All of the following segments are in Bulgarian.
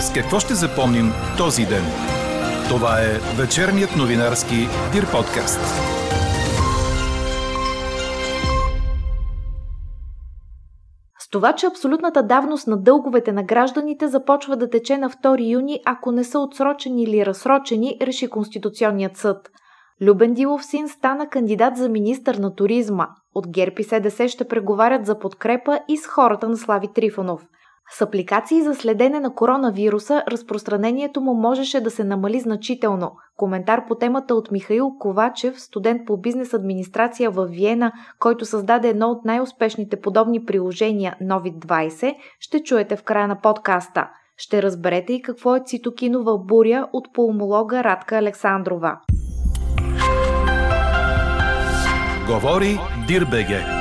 С какво ще запомним този ден? Това е вечерният новинарски Дир подкаст. С това, че абсолютната давност на дълговете на гражданите започва да тече на 2 юни, ако не са отсрочени или разсрочени, реши Конституционният съд. Любен Дилов син стана кандидат за министър на туризма. От ГЕРБ и СДС ще преговарят за подкрепа и с хората на Слави Трифонов. С апликации за следене на коронавируса, разпространението му можеше да се намали значително. Коментар по темата от Михаил Ковачев, студент по бизнес администрация в Виена, който създаде едно от най-успешните подобни приложения Нови 20, ще чуете в края на подкаста. Ще разберете и какво е цитокинова буря от пулмолога Радка Александрова. Говори Дирбеге.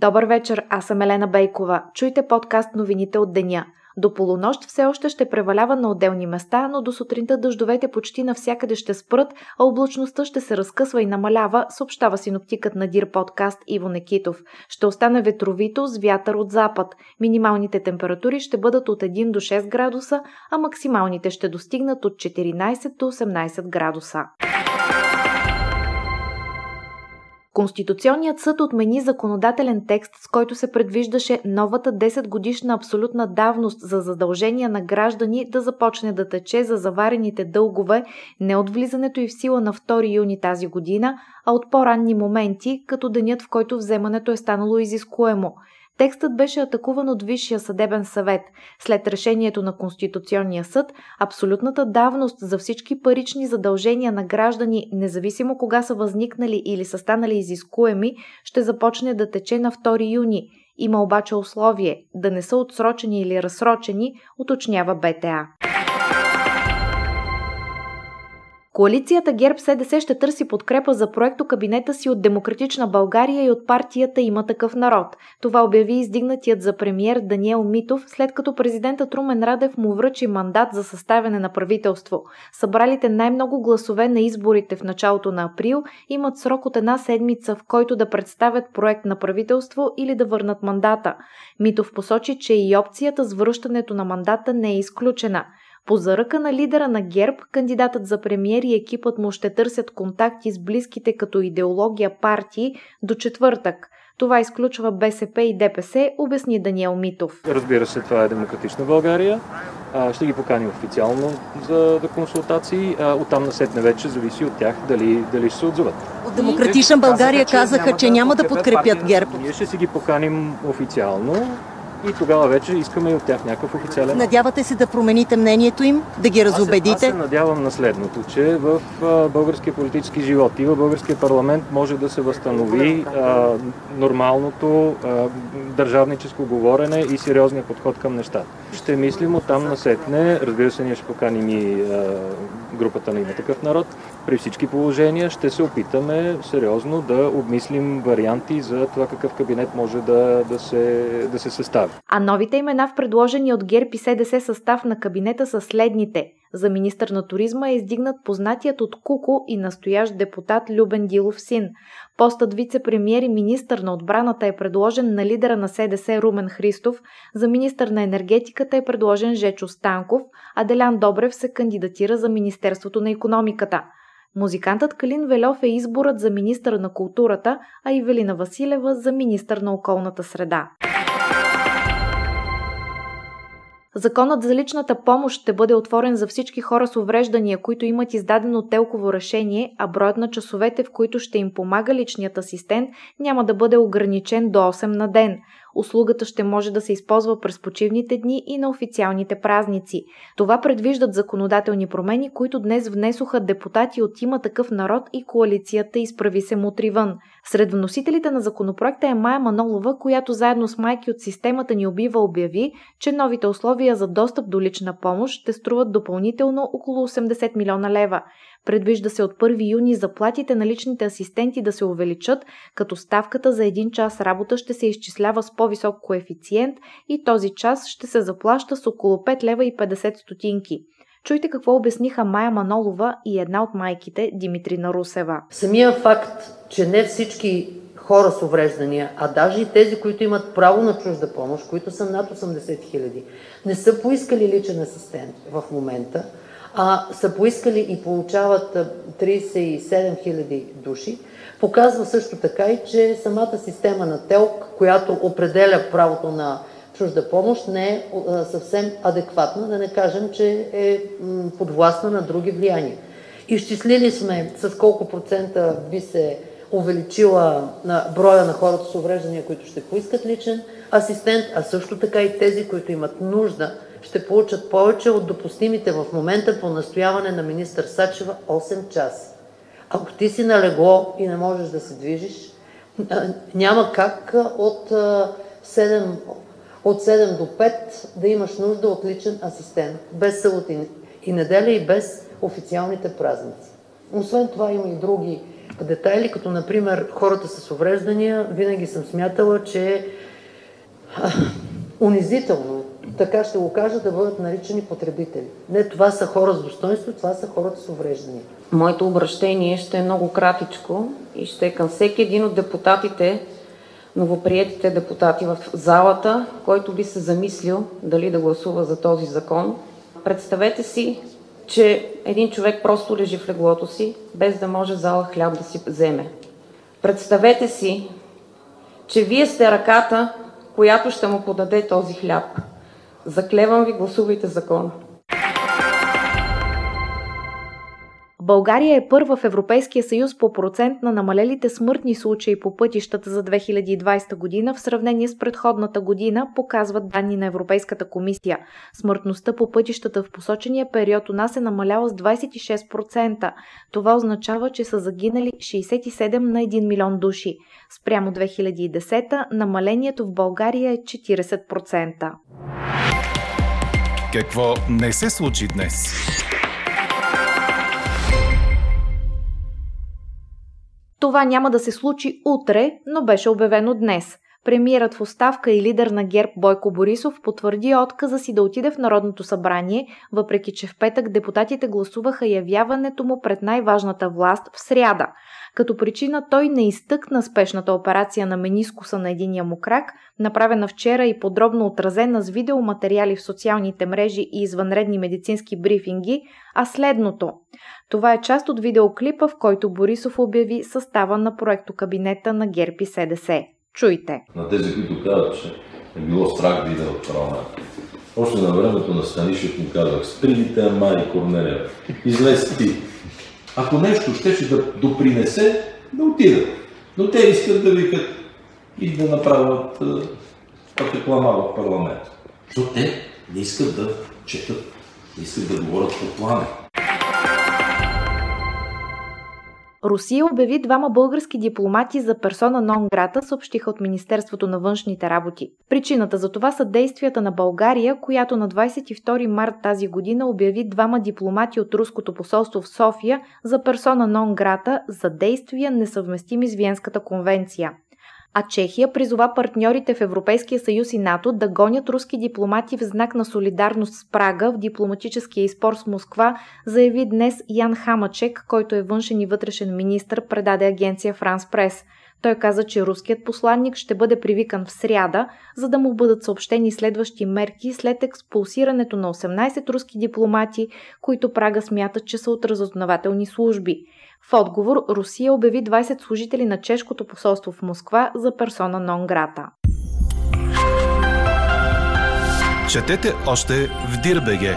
Добър вечер, аз съм Елена Бейкова. Чуйте подкаст новините от деня. До полунощ все още ще превалява на отделни места, но до сутринта дъждовете почти навсякъде ще спрат, а облачността ще се разкъсва и намалява, съобщава синоптикът на Дир подкаст Иво Некитов. Ще остане ветровито с вятър от запад. Минималните температури ще бъдат от 1 до 6 градуса, а максималните ще достигнат от 14 до 18 градуса. Конституционният съд отмени законодателен текст, с който се предвиждаше новата 10 годишна абсолютна давност за задължения на граждани да започне да тече за заварените дългове не от влизането и в сила на 2 юни тази година, а от по-ранни моменти, като денят в който вземането е станало изискуемо – Текстът беше атакуван от Висшия съдебен съвет. След решението на Конституционния съд, абсолютната давност за всички парични задължения на граждани, независимо кога са възникнали или са станали изискуеми, ще започне да тече на 2 юни. Има обаче условие да не са отсрочени или разсрочени, уточнява БТА. Коалицията ГЕРБ СДС ще търси подкрепа за проекто кабинета си от Демократична България и от партията Има такъв народ. Това обяви издигнатият за премьер Даниел Митов, след като президентът Румен Радев му връчи мандат за съставяне на правителство. Събралите най-много гласове на изборите в началото на април имат срок от една седмица, в който да представят проект на правителство или да върнат мандата. Митов посочи, че и опцията с връщането на мандата не е изключена – по заръка на лидера на ГЕРБ, кандидатът за премиер и екипът му ще търсят контакти с близките като идеология партии до четвъртък. Това изключва БСП и ДПС, обясни Даниел Митов. Разбира се, това е Демократична България. Ще ги поканим официално за консултации. Оттам насетне вече зависи от тях дали, дали ще се отзоват. От Демократична България казаха, че няма да подкрепят ГЕРБ. Ние ще си ги поканим официално и тогава вече искаме и от тях някакъв официален. Надявате се да промените мнението им, да ги разобедите? Аз се, аз се надявам на следното, че в а, българския политически живот и в българския парламент може да се възстанови а, нормалното а, държавническо говорене и сериозния подход към нещата. Ще мислим от там насетне, разбира се, ние ще поканим и а, групата на има такъв народ. При всички положения ще се опитаме сериозно да обмислим варианти за това какъв кабинет може да, да, се, да се състави. А новите имена в предложения от ГЕРБ и СДС състав на кабинета са следните. За министър на туризма е издигнат познатият от Куко и настоящ депутат Любен Дилов син. Постът вице-премьер и министър на отбраната е предложен на лидера на СДС Румен Христов, за министър на енергетиката е предложен Жечо Станков, а Делян Добрев се кандидатира за Министерството на економиката. Музикантът Калин Велев е изборът за министър на културата, а Ивелина Василева за министър на околната среда. Законът за личната помощ ще бъде отворен за всички хора с увреждания, които имат издадено телково решение, а броят на часовете, в които ще им помага личният асистент, няма да бъде ограничен до 8 на ден. Услугата ще може да се използва през почивните дни и на официалните празници. Това предвиждат законодателни промени, които днес внесоха депутати от има такъв народ и коалицията изправи се мутри вън. Сред вносителите на законопроекта е Майя Манолова, която заедно с майки от системата ни убива обяви, че новите условия за достъп до лична помощ ще струват допълнително около 80 милиона лева. Предвижда се от 1 юни заплатите на личните асистенти да се увеличат, като ставката за един час работа ще се изчислява с по-висок коефициент и този час ще се заплаща с около 5 лева и 50 стотинки. Чуйте какво обясниха Майя Манолова и една от майките Димитрина Русева. Самия факт, че не всички хора с увреждания, а даже и тези, които имат право на чужда помощ, които са над 80 хиляди, не са поискали личен асистент в момента, а са поискали и получават 37 хиляди души, показва също така и, че самата система на ТЕЛК, която определя правото на чужда помощ, не е съвсем адекватна, да не кажем, че е подвластна на други влияния. Изчислили сме с колко процента би се увеличила на броя на хората с увреждания, които ще поискат личен асистент, а също така и тези, които имат нужда, ще получат повече от допустимите в момента по настояване на министър Сачева 8 часа. Ако ти си на легло и не можеш да се движиш, няма как от 7, от 7 до 5 да имаш нужда от личен асистент, без събота и неделя и без официалните празници. Освен това има и други детайли, като например хората с увреждания. Винаги съм смятала, че унизително, така ще го кажа, да бъдат наричани потребители. Не, това са хора с достоинство, това са хората с увреждания. Моето обращение ще е много кратичко и ще е към всеки един от депутатите, новоприетите депутати в залата, който би се замислил дали да гласува за този закон. Представете си, че един човек просто лежи в леглото си, без да може зала хляб да си вземе. Представете си, че вие сте ръката, която ще му подаде този хляб. Заклевам ви, гласувайте закон. България е първа в Европейския съюз по процент на намалелите смъртни случаи по пътищата за 2020 година в сравнение с предходната година, показват данни на Европейската комисия. Смъртността по пътищата в посочения период у нас е намаляла с 26%. Това означава, че са загинали 67 на 1 милион души. Спрямо 2010 намалението в България е 40%. Какво не се случи днес? Това няма да се случи утре, но беше обявено днес. Премиерът в оставка и лидер на ГЕРБ Бойко Борисов потвърди отказа си да отиде в Народното събрание, въпреки че в петък депутатите гласуваха явяването му пред най-важната власт в сряда. Като причина той не изтъкна спешната операция на менискуса на единия му крак, направена вчера и подробно отразена с видеоматериали в социалните мрежи и извънредни медицински брифинги, а следното. Това е част от видеоклипа, в който Борисов обяви състава на проекто кабинета на Герпи СДС. Чуйте. На тези, които казват, че е било страх да от парламента. Още на времето на Станишев му казах, спригите Мари Корнелева. Излез ти. Ако нещо щеше да допринесе, да отидат. Но те искат да викат и да направят пътеклама в парламент. Защото те не искат да четат, не искат да говорят по плане. Русия обяви двама български дипломати за персона нон грата, съобщиха от Министерството на външните работи. Причината за това са действията на България, която на 22 март тази година обяви двама дипломати от руското посолство в София за персона нон грата за действия несъвместими с Виенската конвенция а Чехия призова партньорите в Европейския съюз и НАТО да гонят руски дипломати в знак на солидарност с Прага в дипломатическия изпор с Москва, заяви днес Ян Хамачек, който е външен и вътрешен министр, предаде агенция Франс Прес. Той каза, че руският посланник ще бъде привикан в сряда, за да му бъдат съобщени следващи мерки след експулсирането на 18 руски дипломати, които Прага смятат, че са от разузнавателни служби. В отговор Русия обяви 20 служители на чешкото посолство в Москва за персона нон грата. Четете още в Дирбеге.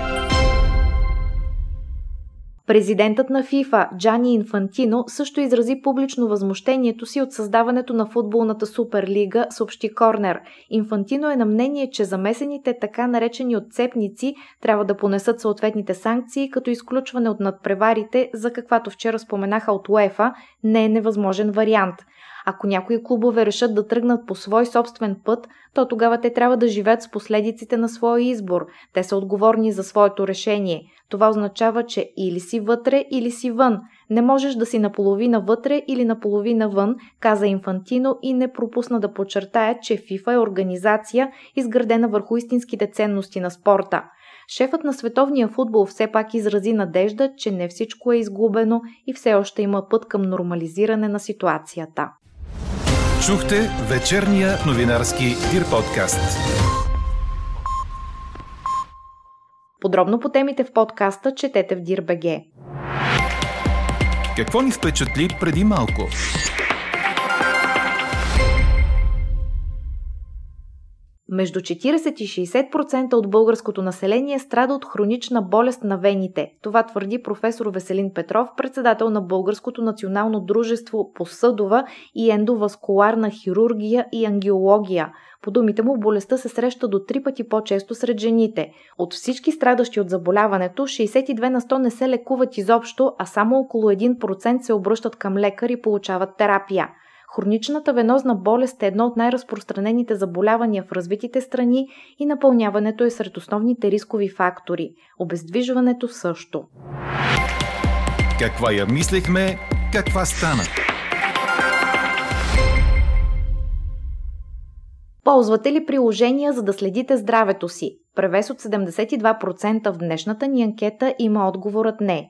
Президентът на ФИФА Джани Инфантино също изрази публично възмущението си от създаването на футболната суперлига, съобщи Корнер. Инфантино е на мнение, че замесените така наречени отцепници трябва да понесат съответните санкции, като изключване от надпреварите, за каквато вчера споменаха от УЕФА, не е невъзможен вариант – ако някои клубове решат да тръгнат по свой собствен път, то тогава те трябва да живеят с последиците на своя избор. Те са отговорни за своето решение. Това означава, че или си вътре, или си вън. Не можеш да си наполовина вътре или наполовина вън, каза Инфантино и не пропусна да подчертая, че ФИФА е организация, изградена върху истинските ценности на спорта. Шефът на световния футбол все пак изрази надежда, че не всичко е изгубено и все още има път към нормализиране на ситуацията. Чухте вечерния новинарски Дир подкаст. Подробно по темите в подкаста четете в Дир.бг. Какво ни впечатли преди малко? Между 40 и 60% от българското население страда от хронична болест на вените. Това твърди професор Веселин Петров, председател на Българското национално дружество по съдова и ендоваскуларна хирургия и ангиология. По думите му, болестта се среща до три пъти по-често сред жените. От всички страдащи от заболяването, 62 на 100 не се лекуват изобщо, а само около 1% се обръщат към лекар и получават терапия. Хроничната венозна болест е едно от най-разпространените заболявания в развитите страни и напълняването е сред основните рискови фактори. Обездвижването също. Каква я мислехме, каква стана? Ползвате ли приложения, за да следите здравето си? Превес от 72% в днешната ни анкета има отговорът не.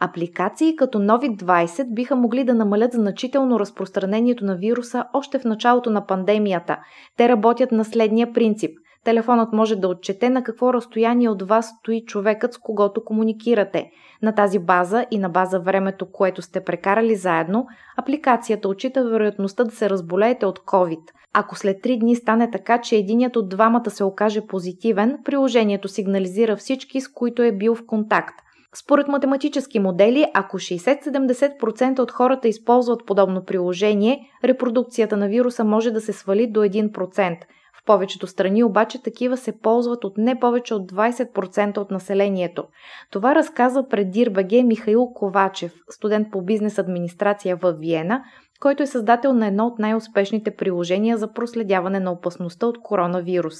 Апликации като Novit20 биха могли да намалят значително разпространението на вируса още в началото на пандемията. Те работят на следния принцип. Телефонът може да отчете на какво разстояние от вас стои човекът, с когото комуникирате. На тази база и на база времето, което сте прекарали заедно, апликацията отчита вероятността да се разболеете от COVID. Ако след 3 дни стане така, че единият от двамата се окаже позитивен, приложението сигнализира всички, с които е бил в контакт. Според математически модели, ако 60-70% от хората използват подобно приложение, репродукцията на вируса може да се свали до 1%. В повечето страни обаче такива се ползват от не повече от 20% от населението. Това разказва пред Дирбаге Михаил Ковачев, студент по бизнес администрация в Виена, който е създател на едно от най-успешните приложения за проследяване на опасността от коронавирус.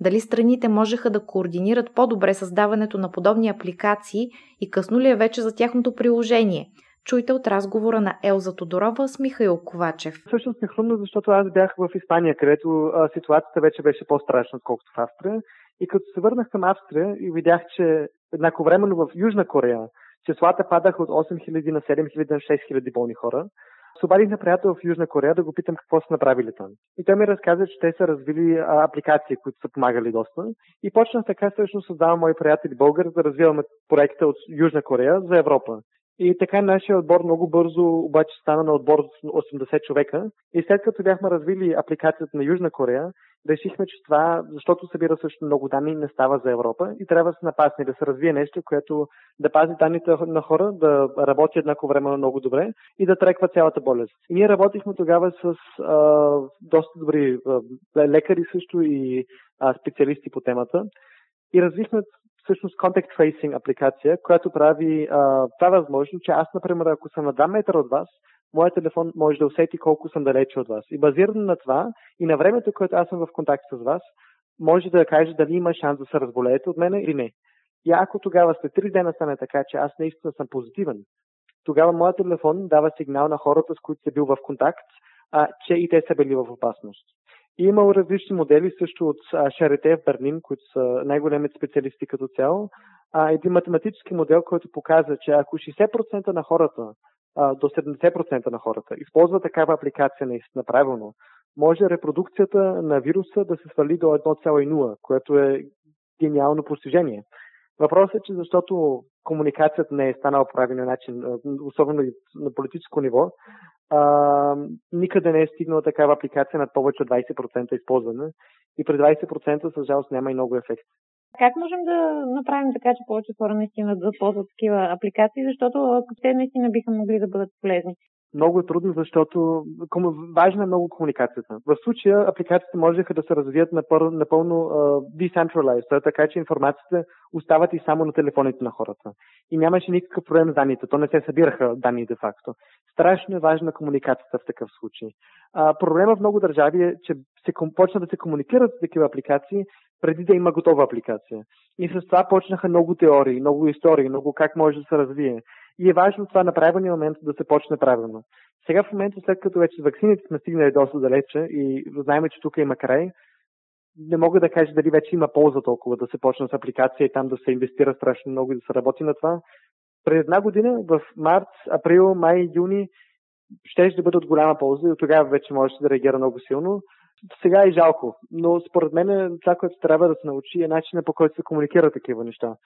Дали страните можеха да координират по-добре създаването на подобни апликации и късно ли е вече за тяхното приложение? Чуйте от разговора на Елза Тодорова с Михаил Ковачев. Всъщност е хрумно, защото аз бях в Испания, където а, ситуацията вече беше по-страшна, отколкото в Австрия. И като се върнах към Австрия и видях, че еднаковременно в Южна Корея числата падаха от 8000 на 7000 на 6000 болни хора, се обадих на приятел в Южна Корея да го питам какво са направили там. И той ми разказа, че те са развили а, апликации, които са помагали доста. И почнах така всъщност създавам мои приятели българ да развиваме проекта от Южна Корея за Европа. И така нашия отбор много бързо обаче стана на отбор от 80 човека. И след като бяхме развили апликацията на Южна Корея, решихме, че това, защото събира също много данни, не става за Европа и трябва да се напасне, да се развие нещо, което да пази данните на хора, да работи еднакво време много добре и да треква цялата болест. И ние работихме тогава с а, доста добри а, лекари също и а, специалисти по темата и развихме всъщност Contact Tracing апликация, която прави а, това възможно, че аз, например, ако съм на 2 метра от вас, моят телефон може да усети колко съм далече от вас. И базирано на това и на времето, което аз съм в контакт с вас, може да каже дали има шанс да се разболеете от мен или не. И ако тогава след 3 дена стане така, че аз наистина съм позитивен, тогава моят телефон дава сигнал на хората, с които съм бил в контакт, а, че и те са били в опасност. И имал различни модели също от Шарете в Берлин, които са най-големите специалисти като цяло. А, един математически модел, който показва, че ако 60% на хората, до 70% на хората използват такава апликация наистина правилно, може репродукцията на вируса да се свали до 1,0, което е гениално постижение. Въпросът е, че защото комуникацията не е станала по правилен начин, особено и на политическо ниво, а, никъде не е стигнала такава апликация над повече от 20% използване и при 20% със жалост няма и много ефект. Как можем да направим така, че повече хора наистина да ползват такива апликации, защото те наистина биха могли да бъдат полезни? Много е трудно, защото важна е много комуникацията. В случая апликациите можеха да се развият напълно uh, decentralized, така че информацията остават и само на телефоните на хората. И нямаше никакъв проблем с данните. То не се събираха данни де факто. Страшно е важна комуникацията в такъв случай. Uh, проблема в много държави е, че се почна да се комуникират с такива апликации преди да има готова апликация. И с това почнаха много теории, много истории, много как може да се развие. И е важно това на правилния момент да се почне правилно. Сега в момента, след като вече с вакцините сме стигнали доста далече и знаем, че тук има край, не мога да кажа дали вече има полза толкова да се почне с апликация и там да се инвестира страшно много и да се работи на това. През една година, в март, април, май, юни, ще да бъде от голяма полза и от тогава вече може да реагира много силно. Сега е жалко, но според мен това, което трябва да се научи е начина по който се комуникира такива неща.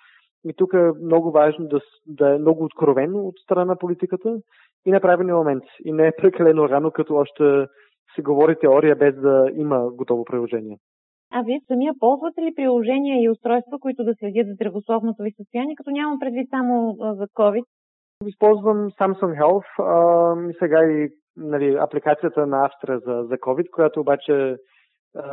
И тук е много важно да, да е много откровено от страна на политиката и на правилния момент. И не е прекалено рано, като още се говори теория без да има готово приложение. А вие самия ползвате ли приложения и устройства, които да следят здравословното ви състояние, като нямам предвид само за COVID? Използвам Samsung Health а, и сега и нали, апликацията на Австрия за, за COVID, която обаче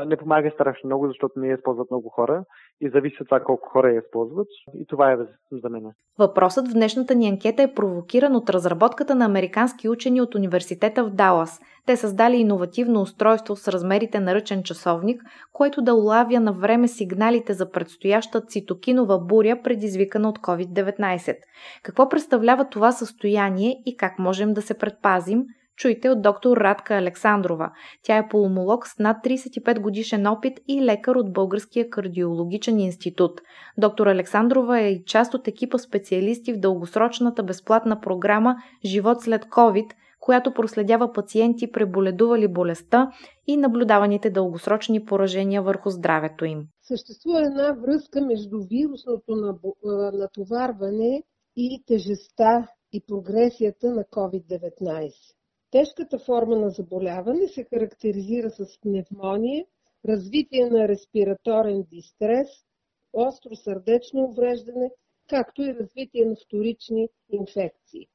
не помага страшно много, защото не я използват много хора и зависи от това колко хора я използват. И това е за мен. Въпросът в днешната ни анкета е провокиран от разработката на американски учени от университета в Далас. Те създали иновативно устройство с размерите на ръчен часовник, което да улавя на време сигналите за предстояща цитокинова буря, предизвикана от COVID-19. Какво представлява това състояние и как можем да се предпазим – Чуйте от доктор Радка Александрова. Тя е полумолог с над 35 годишен опит и лекар от Българския кардиологичен институт. Доктор Александрова е и част от екипа специалисти в дългосрочната безплатна програма Живот след COVID, която проследява пациенти, преболедували болестта и наблюдаваните дългосрочни поражения върху здравето им. Съществува една връзка между вирусното натоварване и тежестта и прогресията на COVID-19. Тежката форма на заболяване се характеризира с пневмония, развитие на респираторен дистрес, остро сърдечно увреждане, както и развитие на вторични инфекции.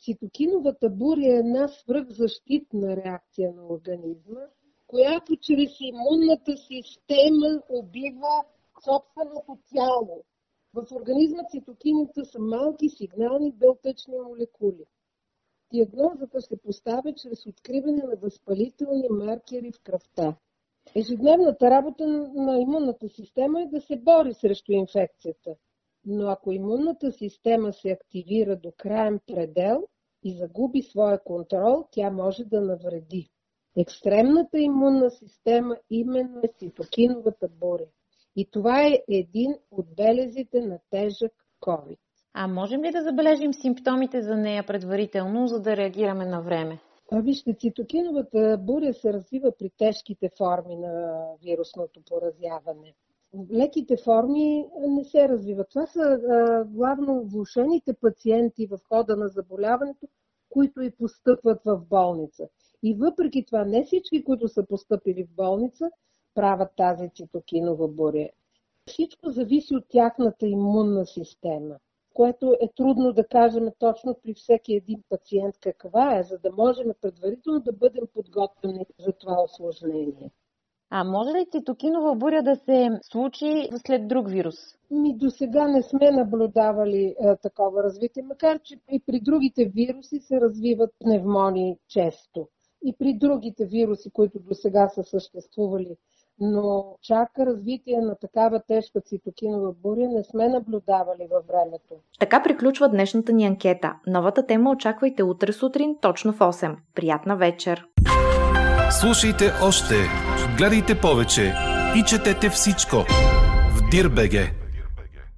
Цитокиновата буря е една свръхзащитна реакция на организма, която чрез имунната система убива собственото тяло. В организма цитокините са малки сигнални белтъчни молекули. Диагнозата се поставя чрез откриване на възпалителни маркери в кръвта. Ежедневната работа на имунната система е да се бори срещу инфекцията. Но ако имунната система се активира до крайен предел и загуби своя контрол, тя може да навреди. Екстремната имунна система именно е цитокиновата буря. И това е един от белезите на тежък COVID. А можем ли да забележим симптомите за нея предварително, за да реагираме на време? Вижте, цитокиновата буря се развива при тежките форми на вирусното поразяване. Леките форми не се развиват. Това са а, главно влушените пациенти в хода на заболяването, които и постъпват в болница. И въпреки това, не всички, които са поступили в болница, правят тази цитокинова буря. Всичко зависи от тяхната имунна система което е трудно да кажем точно при всеки един пациент каква е, за да можем предварително да бъдем подготвени за това осложнение. А може ли цитокинова буря да се случи след друг вирус? Ми до сега не сме наблюдавали а, такова развитие, макар че и при другите вируси се развиват пневмонии често. И при другите вируси, които до сега са съществували но чак развитие на такава тежка цитокинова буря не сме наблюдавали във времето. Така приключва днешната ни анкета. Новата тема очаквайте утре сутрин точно в 8. Приятна вечер! Слушайте още, гледайте повече и четете всичко в Дирбеге.